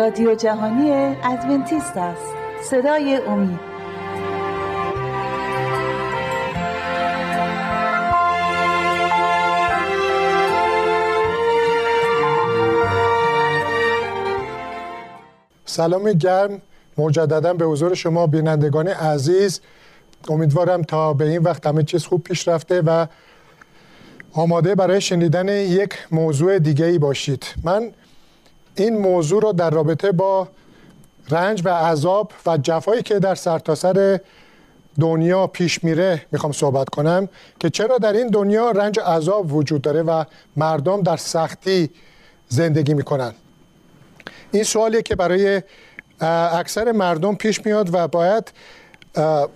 رادیو جهانی ادونتیست است. صدای امید. سلام گرم. مجددا به حضور شما بینندگان عزیز. امیدوارم تا به این وقت همه چیز خوب پیش رفته و آماده برای شنیدن یک موضوع دیگه ای باشید. من این موضوع رو در رابطه با رنج و عذاب و جفایی که در سرتاسر سر دنیا پیش میره می‌خوام صحبت کنم که چرا در این دنیا رنج و عذاب وجود داره و مردم در سختی زندگی می‌کنن؟ این سوالیه که برای اکثر مردم پیش میاد و باید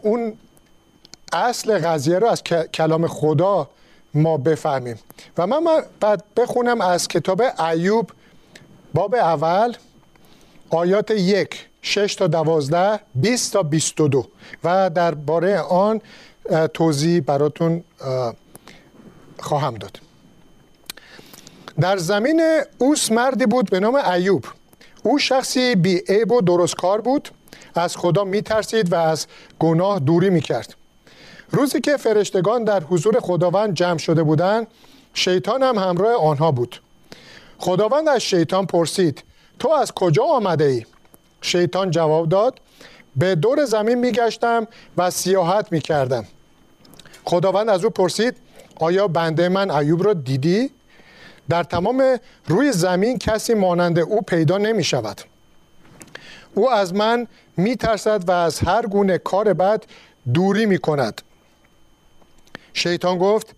اون اصل قضیه رو از کلام خدا ما بفهمیم. و من بعد بخونم از کتاب ایوب باب اول آیات یک شش تا دوازده بیست تا بیست و دو. و درباره آن توضیح براتون خواهم داد. در زمین اوس مردی بود به نام ایوب. او شخصی بی عیب و درست کار بود. از خدا می ترسید و از گناه دوری می کرد روزی که فرشتگان در حضور خداوند جمع شده بودند شیطان هم همراه آنها بود. خداوند از شیطان پرسید تو از کجا آمده ای؟ شیطان جواب داد به دور زمین می گشتم و سیاحت می کردم خداوند از او پرسید آیا بنده من ایوب را دیدی؟ در تمام روی زمین کسی مانند او پیدا نمی شود او از من می ترسد و از هر گونه کار بد دوری می کند شیطان گفت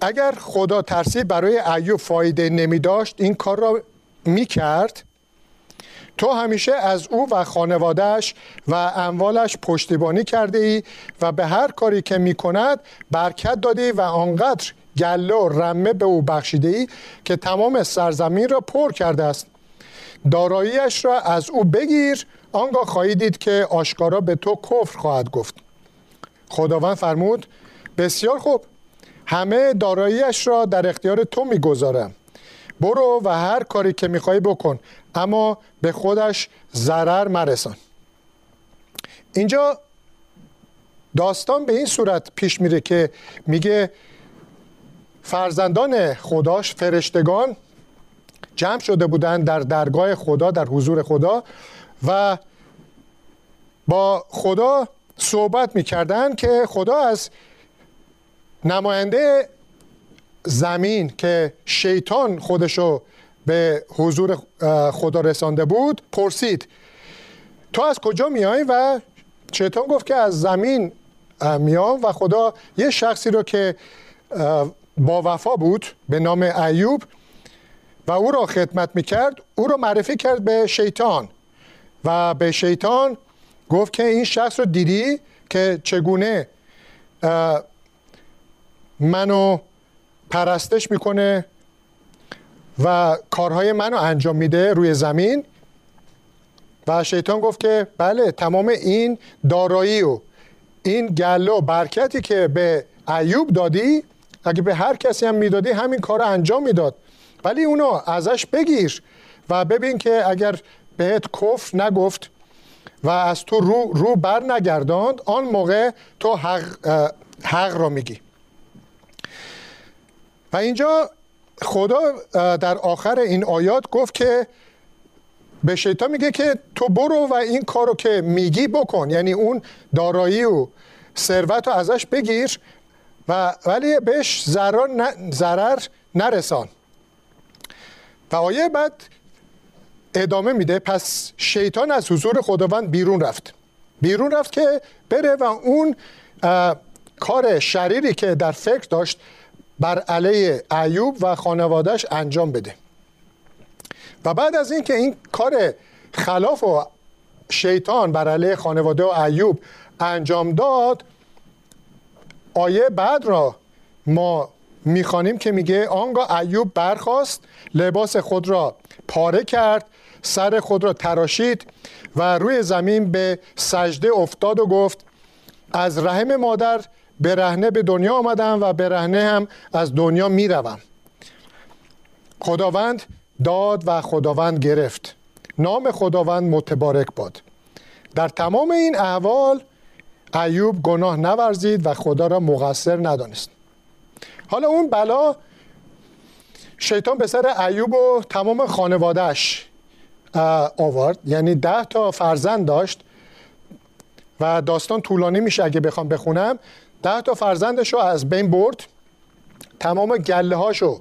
اگر خدا ترسید برای ایوب فایده نمی داشت این کار را می کرد تو همیشه از او و خانوادهش و اموالش پشتیبانی کرده ای و به هر کاری که می کند برکت دادی و آنقدر گله و رمه به او بخشیده ای که تمام سرزمین را پر کرده است. داراییش را از او بگیر آنگاه خواهی دید که آشکارا به تو کفر خواهد گفت. خداوند فرمود بسیار خوب. همه داراییش را در اختیار تو می‌گذارم. برو و هر کاری که می‌خوای بکن اما به خودش ضرر مرسان. اینجا داستان به این صورت پیش میره که میگه فرزندان خداش فرشتگان جمع شده بودند در درگاه خدا در حضور خدا و با خدا صحبت می‌کردند که خدا از نماینده زمین که شیطان خودشو به حضور خدا رسانده بود پرسید تو از کجا میای؟ و شیطان گفت که از زمین میام و خدا یه شخصی رو که با وفا بود به نام ایوب و او را خدمت می‌کرد او را معرفی کرد به شیطان و به شیطان گفت که این شخص رو دیدی که چگونه منو پرستش می‌کنه و کارهای منو انجام میده روی زمین. و شیطان گفت که بله تمام این دارایی و این گله و برکتی که به ایوب دادی اگه به هر کسی هم می‌دادی همین کار انجام می‌داد. ولی اونو ازش بگیر و ببین که اگر بهت کفر نگفت و از تو رو, رو بر نگرداند آن موقع تو حق, حق را میگی. و اینجا خدا در آخر این آیات گفت که به شیطان میگه که تو برو و این کارو که میگی بکن. یعنی اون دارایی و ثروت رو ازش بگیر و ولی بهش ضرر نرسان. و آیه بعد ادامه میده. پس شیطان از حضور خداوند بیرون رفت. بیرون رفت که بره و اون کار شریری که در فکر داشت بر علیه ایوب و خانوادهش انجام بده. و بعد از اینکه این کار خلاف و شیطان بر علیه خانواده و ایوب انجام داد آیه بعد را ما می‌خوانیم که میگه آنگاه ایوب برخواست لباس خود را پاره کرد سر خود را تراشید و روی زمین به سجده افتاد و گفت از رحم مادر برهنه به دنیا آمدم و برهنه هم از دنیا می‌روم. خداوند داد و خداوند گرفت. نام خداوند متبارک باد. در تمام این احوال ایوب گناه نورزید و خدا را مقصر ندانست. حالا اون بلا شیطان به سر ایوب و تمام خانوادهش آورد. یعنی ده تا فرزند داشت و داستان طولانی میشه اگه بخوام بخونم. ده تا فرزندش رو از بین برد. تمام گله هاشو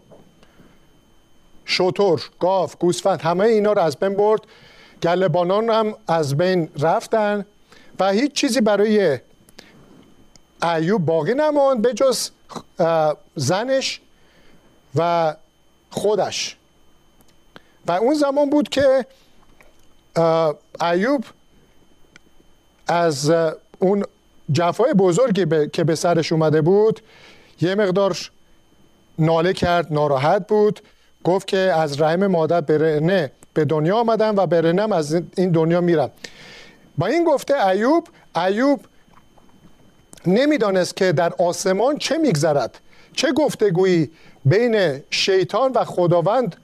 شطور، گاف، گوسفند همه اینا رو از بین برد. گله بانان هم از بین رفتن و هیچ چیزی برای ایوب باقی نماند به جز زنش و خودش. و اون زمان بود که ایوب از اون جفای بزرگی که به سرش اومده بود یه مقدار ناله کرد ناراحت بود گفت که از رحم مادر برنه به دنیا آمدم و برنم از این دنیا میرم. با این گفته ایوب ایوب نمی‌دانست که در آسمان چه میگذرد. چه گفتگویی بین شیطان و خداوند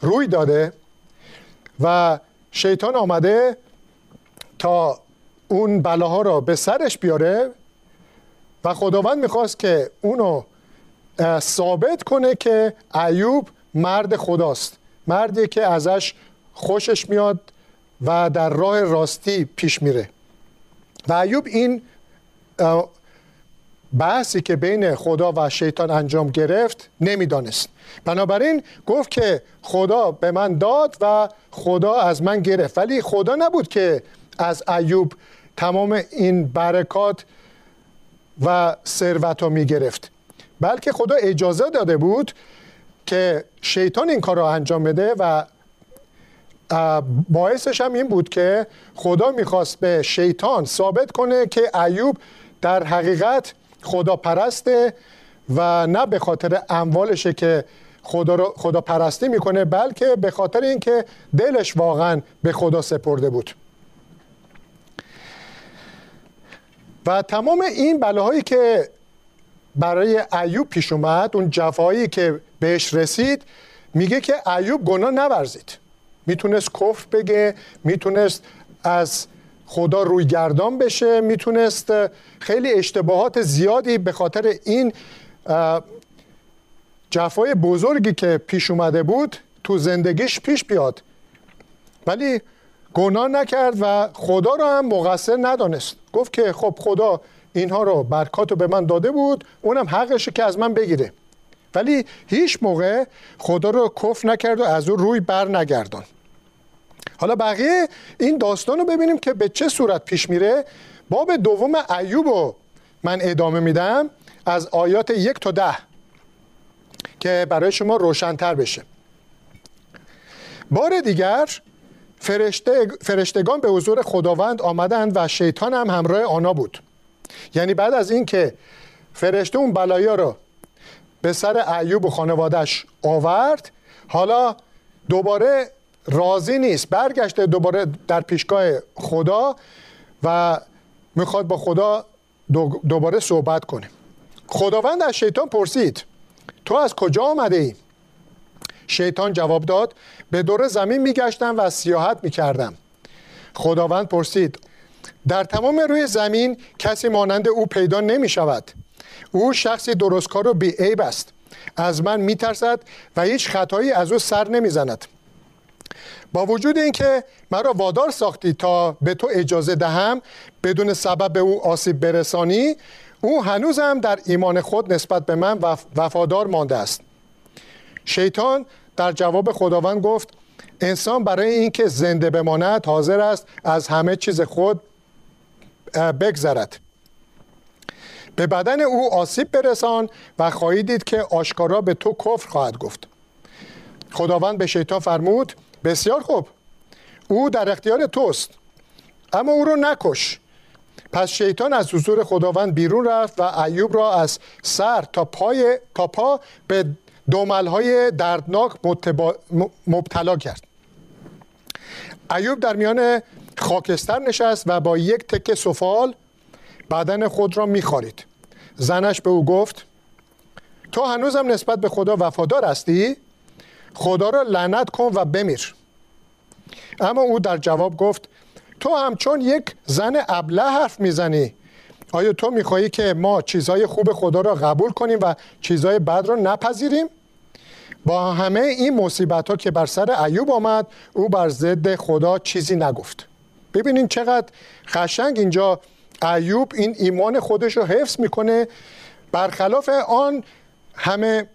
روی داده و شیطان آمده تا اون بلاها را به سرش بیاره و خداوند می‌خواست که اونو ثابت کنه که ایوب مرد خداست. مردی که ازش خوشش میاد و در راه راستی پیش میره. و ایوب این بحثی که بین خدا و شیطان انجام گرفت نمی‌دانست. بنابراین گفت که خدا به من داد و خدا از من گرفت. ولی خدا نبود که از ایوب تمام این برکات و ثروت رو می گرفت بلکه خدا اجازه داده بود که شیطان این کار رو انجام بده و باعثش هم این بود که خدا می‌خواست به شیطان ثابت کنه که ایوب در حقیقت خدا پرسته و نه به خاطر اموالشه که خدا, رو خدا پرستی می‌کنه بلکه به خاطر اینکه دلش واقعا به خدا سپرده بود. و تمام این بلاهایی که برای ایوب پیش اومد اون جفایی که بهش رسید میگه که ایوب گناه نورزید. می‌تونست کفر بگه می‌تونست از خدا روی گردان بشه می‌تونست خیلی اشتباهات زیادی به خاطر این جفای بزرگی که پیش اومده بود تو زندگیش پیش بیاد. ولی گناه نکرد و خدا رو هم مقصر ندانست. گفت که خب خدا اینها رو برکات رو به من داده بود اونم حقشه که از من بگیره. ولی هیچ موقع خدا رو کف نکرد و از او روی بر نگردان. حالا بقیه این داستان رو ببینیم که به چه صورت پیش میره. باب دوم ایوب رو من ادامه میدم از آیات یک تا ده که برای شما روشنتر بشه. بار دیگر فرشته، فرشتگان به حضور خداوند آمدند و شیطان هم همراه آنها بود. یعنی بعد از اینکه فرشته اون بلایا رو به سر ایوب و خانوادش آورد حالا دوباره راضی نیست. برگشته دوباره در پیشگاه خدا و می‌خواد با خدا دوباره صحبت کنه. خداوند از شیطان پرسید تو از کجا آمده ای؟ شیطان جواب داد به دور زمین میگشتم و سیاحت می‌کردم. خداوند پرسید در تمام روی زمین کسی مانند او پیدا نمی شود او شخصی درستکار و بیعیب است. از من میترسد و هیچ خطایی از او سر نمی‌زند. با وجود اینکه مرا وادار ساختی تا به تو اجازه دهم بدون سبب به او آسیب برسانی او هنوزم در ایمان خود نسبت به من وفادار مانده است. شیطان در جواب خداوند گفت انسان برای اینکه زنده بماند حاضر است از همه چیز خود بگذرد. به بدن او آسیب برسان و خواهید دید که آشکارا به تو کفر خواهد گفت. خداوند به شیطان فرمود بسیار خوب او در اختیار توست اما او رو نکش. پس شیطان از حضور خداوند بیرون رفت و ایوب را از سر تا پای تا پا به دوملهای دردناک مبتلا کرد. ایوب در میان خاکستر نشست و با یک تکه سفال بدن خود را میخارید. زنش به او گفت تو هنوزم نسبت به خدا وفادار هستی؟ خدا را لعنت کن و بمیر. اما او در جواب گفت تو همچون یک زن ابله حرف می‌زنی. آیا تو می‌خواهی که ما چیزهای خوب خدا را قبول کنیم و چیزهای بد را نپذیریم؟ با همه این مصیبت ها که بر سر ایوب آمد او بر ضد خدا چیزی نگفت. ببینین چقدر خشنگ اینجا ایوب این ایمان خودش رو حفظ می‌کنه. برخلاف آن همه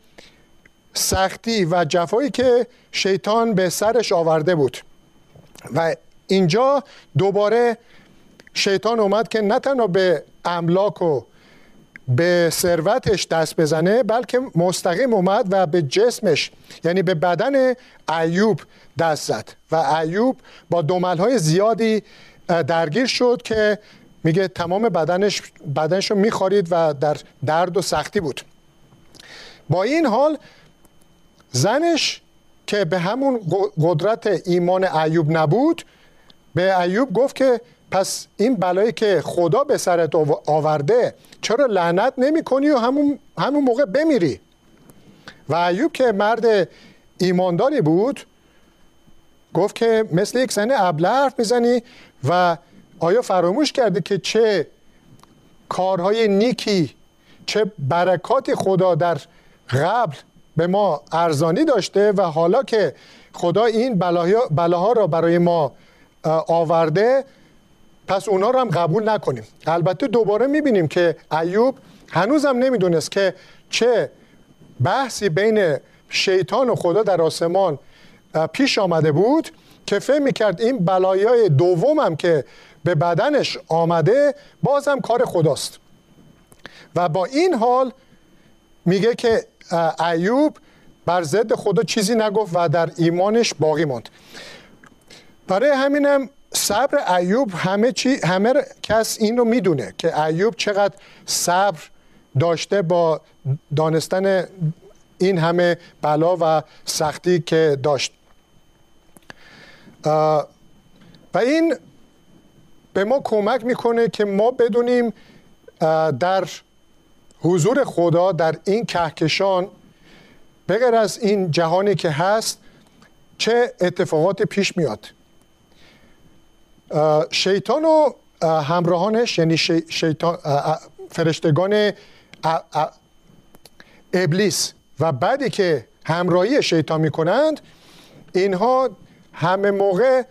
سختی و جفایی که شیطان به سرش آورده بود. و اینجا دوباره شیطان اومد که نه تنها به املاک و به ثروتش دست بزنه بلکه مستقیم اومد و به جسمش یعنی به بدن ایوب دست زد. و ایوب با های زیادی درگیر شد که میگه تمام بدنش بدنش رو میخارید و در درد و سختی بود. با این حال زنش که به همون قدرت ایمان ایوب نبود به ایوب گفت که پس این بلایی که خدا به سرت آورده چرا لعنت نمی کنی و همون, همون موقع بمیری؟ و ایوب که مرد ایمانداری بود گفت که مثل یک زن ابله حرف می‌زنی و آیا فراموش کردی که چه کارهای نیکی چه برکات خدا در قبل به ما ارزانی داشته و حالا که خدا این بلاها را برای ما آورده پس اونا رو هم قبول نکنیم. البته دوباره می‌بینیم که ایوب هنوزم نمی‌دونست که چه بحثی بین شیطان و خدا در آسمان پیش آمده بود که فهم می‌کرد این بلایای دومم که به بدنش آمده بازم کار خداست. و با این حال میگه که ایوب بر ضد خدا چیزی نگفت و در ایمانش باقی ماند. برای همینم صبر ایوب همه چی همه کس این رو می‌دونه که ایوب چقدر صبر داشته با دانستن این همه بلا و سختی که داشت. و این به ما کمک می‌کنه که ما بدونیم در حضور خدا در این کهکشان بغیر از این جهانی که هست چه اتفاقات پیش میاد. شیطان و همراهانش یعنی شیطان فرشتگان ابلیس و بعدی که همراهی شیطان می‌کنند اینها همه موقع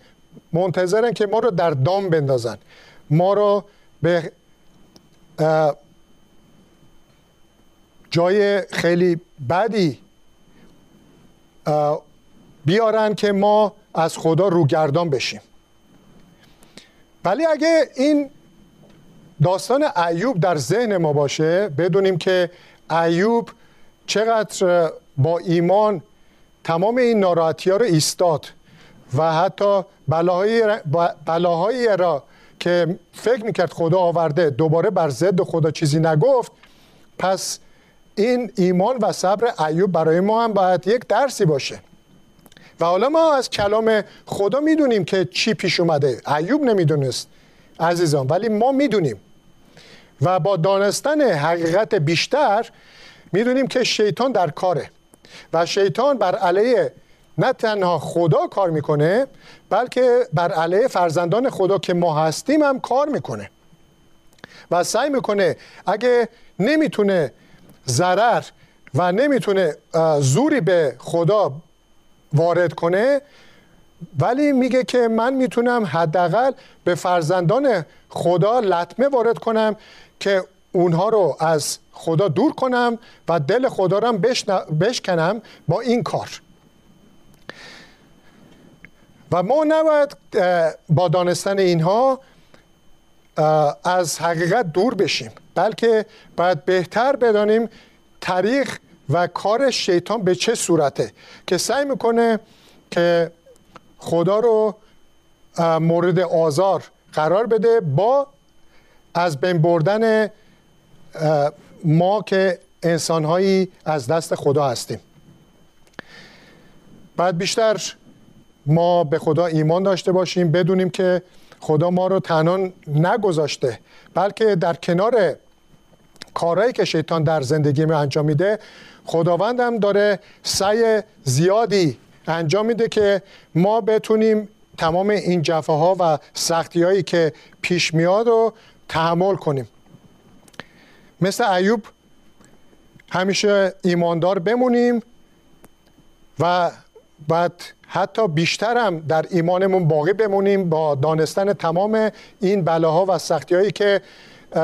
منتظرن که ما رو در دام بندازن. ما رو به جای خیلی بدی بیارن که ما از خدا روگردان بشیم. ولی اگه این داستان ایوب در ذهن ما باشه بدونیم که ایوب چقدر با ایمان تمام این ناراحتی ها رو ایستاد و حتی بلاهایی, بلاهایی را که فکر می‌کرد خدا آورده دوباره بر ضد خدا چیزی نگفت پس این ایمان و صبر ایوب برای ما هم باید یک درسی باشه. و حالا ما از کلام خدا می‌دونیم که چی پیش اومده. ایوب نمی‌دونست عزیزان ولی ما می‌دونیم. و با دانستن حقیقت بیشتر می‌دونیم که شیطان در کاره. و شیطان بر علیه نه تنها خدا کار می‌کنه بلکه بر علیه فرزندان خدا که ما هستیم هم کار می‌کنه. و سعی می‌کنه اگه نمی‌تونه ضرر و نمی‌تونه زوری به خدا وارد کنه ولی میگه که من می‌تونم حداقل به فرزندان خدا لطمه وارد کنم که اونها رو از خدا دور کنم و دل خدا رو بشکنم با این کار. و ما نباید با دانستن اینها از حقیقت دور بشیم بلکه باید بهتر بدانیم تاریخ و کار شیطان به چه صورته؟ که سعی می‌کنه که خدا رو مورد آزار قرار بده با از بین بردن ما که انسانهایی از دست خدا هستیم. بعد بیشتر ما به خدا ایمان داشته باشیم بدونیم که خدا ما رو تنها نگذاشته بلکه در کنار کارهایی که شیطان در زندگی می انجام میده خداوند داره سعی زیادی انجام میده که ما بتونیم تمام این جفاها و سختی هایی که پیش میاد رو تحمل کنیم. مثل ایوب همیشه ایماندار بمونیم و بعد حتی بیشتر هم در ایمانمون باقی بمونیم با دانستن تمام این بلاها و سختی هایی که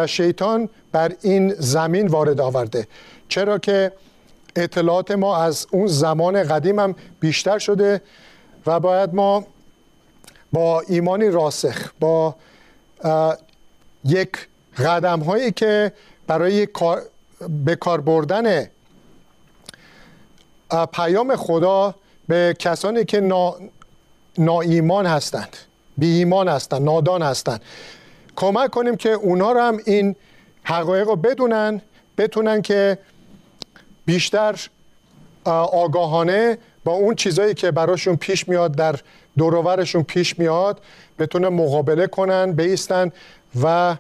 شیطان بر این زمین وارد آورده. چرا که اطلاعات ما از اون زمان قدیم هم بیشتر شده و باید ما با ایمانی راسخ با یک قدم هایی که برای به کار بردن پیام خدا به کسانی که نا, ایمان هستند بی ایمان هستند نادان هستند کمک کنیم که اونا رو هم این حقایق رو بدونن بتونن که بیشتر آگاهانه با اون چیزایی که براشون پیش میاد در دورورشون پیش میاد بتونه مقابله کنن بیستن و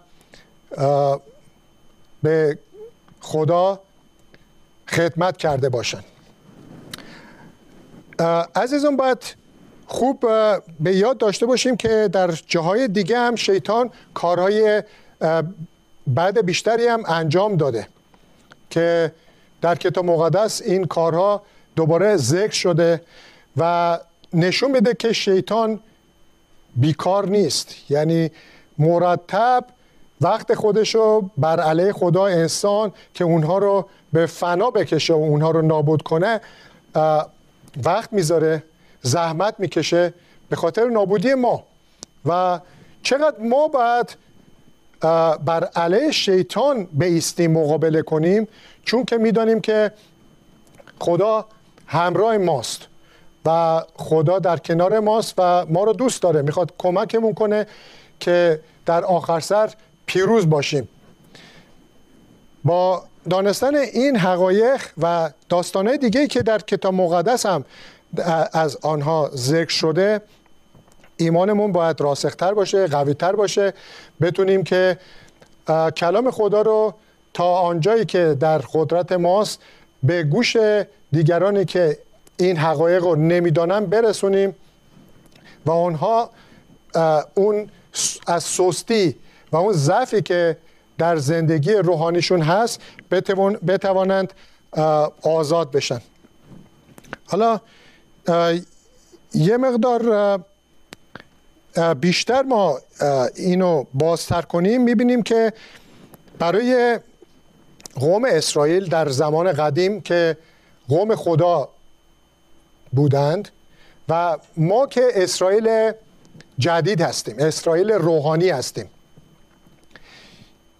به خدا خدمت کرده باشن. عزیزان باید خوب به یاد داشته باشیم که در جاهای دیگه هم شیطان کارهای بعد بیشتری هم انجام داده که در کتاب مقدس این کارها دوباره ذکر شده و نشون میده که شیطان بیکار نیست. یعنی مرتب وقت خودشو بر علیه خدا انسان که اونها رو به فنا بکشه و اونها رو نابود کنه وقت می‌ذاره زحمت می‌کشه به خاطر نابودی ما. و چقدر ما باید بر علیه شیطان بیستیم مقابله کنیم چون که می‌دانیم که خدا همراه ماست و خدا در کنار ماست و ما رو دوست داره. می‌خواد کمکمون کنه که در آخر سر پیروز باشیم. با دانستن این حقایق و داستانهای دیگه که در کتاب مقدس هم از آنها ذکر شده ایمانمون باید راسختر باشه قویتر باشه. بتونیم که کلام خدا رو تا آنجایی که در قدرت ماست به گوش دیگرانی که این حقایق رو نمی‌دانن برسونیم و آنها اون از سستی و اون ضعفی که در زندگی روحانیشون هست بتوانند آزاد بشن. حالا یه مقدار بیشتر ما اینو بازتر کنیم می‌بینیم که برای قوم اسرائیل در زمان قدیم که قوم خدا بودند و ما که اسرائیل جدید هستیم اسرائیل روحانی هستیم.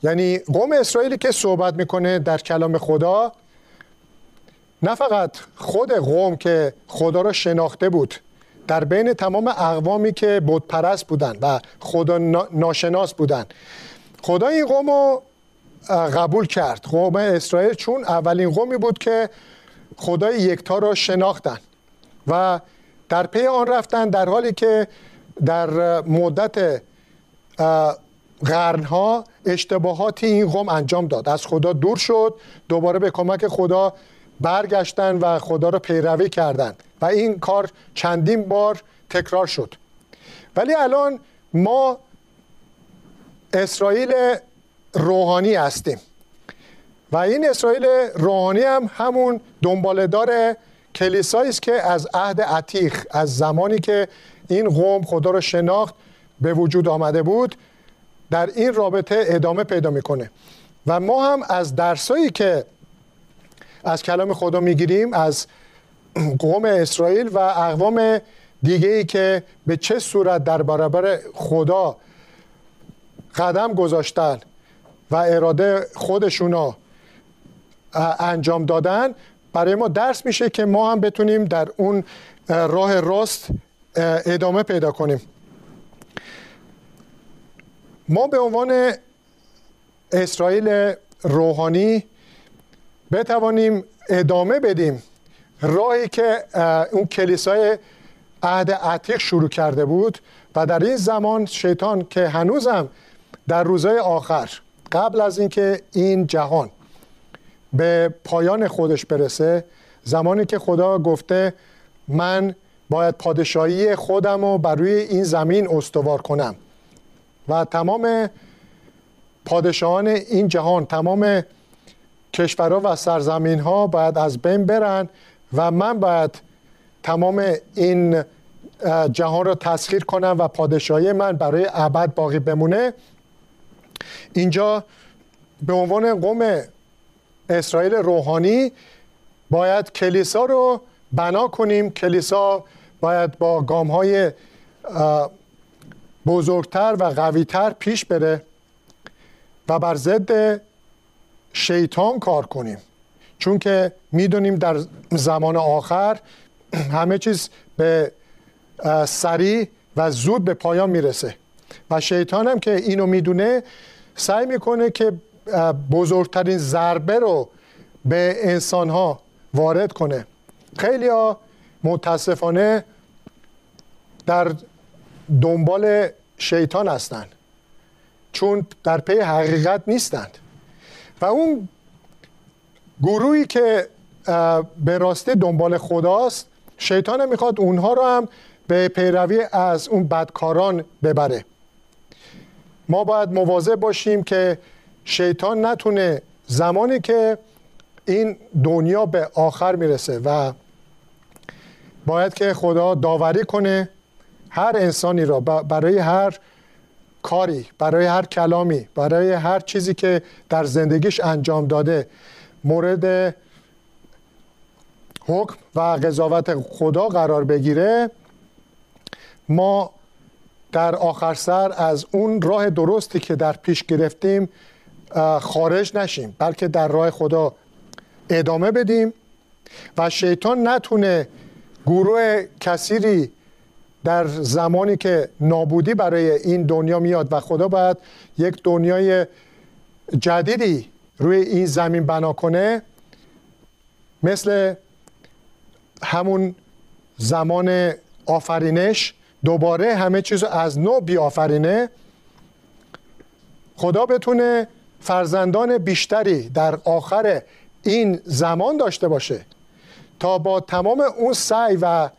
یعنی قوم اسرائیلی که صحبت می‌کنه در کلام خدا نه فقط خود قوم که خدا را شناخته بود در بین تمام اقوامی که بود پرست بودن و خدا ناشناس بودن. خدا این قوم رو قبول کرد. قوم اسرائیل چون اولین قومی بود که خدای یکتا را شناختن و در پی آن رفتن در حالی که در مدت قرنها اشتباهاتی این قوم انجام داد. از خدا دور شد دوباره به کمک خدا برگشتن و خدا را پیروی کردند و این کار چندین بار تکرار شد. ولی الان ما اسرائیل روحانی هستیم. و این اسرائیل روحانی هم همون دنبالدار کلیسایی است که از عهد عتیق از زمانی که این قوم خدا را شناخت به وجود آمده بود در این رابطه ادامه پیدا می‌کنه. و ما هم از درسایی که از کلام خدا می‌گیریم از قوم اسرائیل و اقوام دیگه ای که به چه صورت در برابر خدا قدم گذاشتن و اراده خودشونا انجام دادن برای ما درس میشه که ما هم بتونیم در اون راه راست ادامه پیدا کنیم. ما به عنوان اسرائیل روحانی بتوانیم ادامه بدیم. راهی که اون کلیسای عهد عتیق شروع کرده بود و در این زمان شیطان که هنوزم در روزهای آخر قبل از اینکه این جهان به پایان خودش برسه زمانی که خدا گفته من باید پادشاهی خودم رو بر روی این زمین استوار کنم و تمام پادشاهان این جهان تمام کشورها و سرزمین ها باید از بین برن و من باید تمام این جهان رو تسخیر کنم و پادشاهی من برای ابد باقی بمونه. اینجا به عنوان قوم اسرائیل روحانی باید کلیسا رو بنا کنیم. کلیسا باید با گام های بزرگتر و قویتر پیش بره و بر ضد شیطان کار کنیم. چون که می‌دونیم در زمان آخر همه چیز به سریع و زود به پایان می‌رسه. و شیطان هم که اینو می‌دونه سعی می‌کنه که بزرگترین ضربه رو به انسان ها وارد کنه. خیلی ها متاسفانه در دنبال شیطان هستند چون در پی حقیقت نیستند. و اون گروهی که به راستی دنبال خداست شیطان می‌خواد اونها رو هم به پیروی از اون بدکاران ببره. ما باید مواظب باشیم که شیطان نتونه زمانی که این دنیا به آخر می‌رسه و باید که خدا داوری کنه هر انسانی را برای هر کاری برای هر کلامی برای هر چیزی که در زندگیش انجام داده. مورد حکم و قضاوت خدا قرار بگیره ما در آخر سر از اون راه درستی که در پیش گرفتیم خارج نشیم بلکه در راه خدا ادامه بدیم و شیطان نتونه گروه کثیری در زمانی که نابودی برای این دنیا میاد و خدا باید یک دنیای جدیدی روی این زمین بنا کنه مثل همون زمان آفرینش دوباره همه چیز از نو بیافرینه. خدا بتونه فرزندان بیشتری در آخر این زمان داشته باشه تا با تمام اون سعی و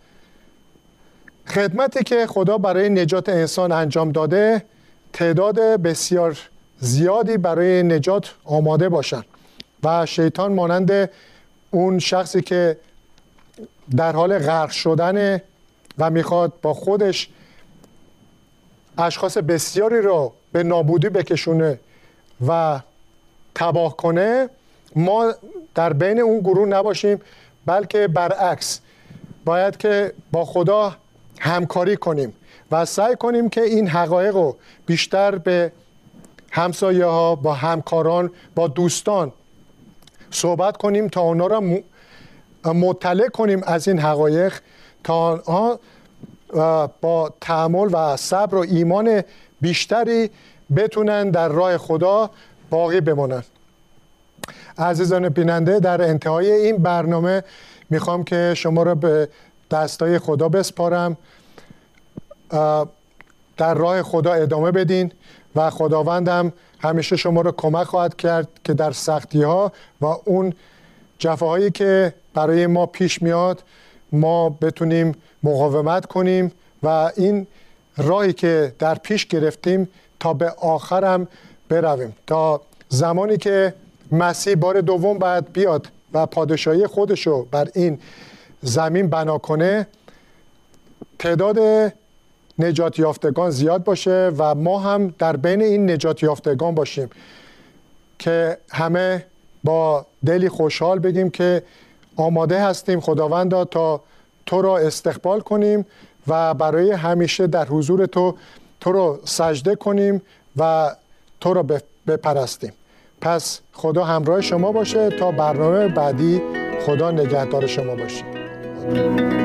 خدمتی که خدا برای نجات انسان انجام داده تعداد بسیار زیادی برای نجات آماده باشن. و شیطان مانند اون شخصی که در حال غرق شدن و می‌خواد با خودش اشخاص بسیاری رو به نابودی بکشونه و تباه کنه ما در بین اون گروه نباشیم بلکه برعکس باید که با خدا همکاری کنیم و سعی کنیم که این حقایق رو بیشتر به همسایه ها با همکاران با دوستان صحبت کنیم تا اونا را مطلع کنیم از این حقایق تا آنها با تحمل و صبر و ایمان بیشتری بتونن در راه خدا باقی بمانند. عزیزان بیننده در انتهای این برنامه می‌خوام که شما را به دستای خدا بسپارم. در راه خدا ادامه بدین. و خداوندم همیشه شما را کمک خواهد کرد که در سختی ها و اون جفاهایی که برای ما پیش میاد ما بتونیم مقاومت کنیم و این راهی که در پیش گرفتیم تا به آخرم برویم. تا زمانی که مسیح بار دوم باید بیاد و پادشاهی خودشو بر این زمین بنا کنه تعداد نجات یافتگان زیاد باشه و ما هم در بین این نجات یافتگان باشیم که همه با دلی خوشحال بگیم که آماده هستیم خداوندا تا تو را استقبال کنیم و برای همیشه در حضور تو تو رو سجده کنیم و تو را بپرستیم. پس خدا همراه شما باشه. تا برنامه بعدی خدا نگهدار شما باشه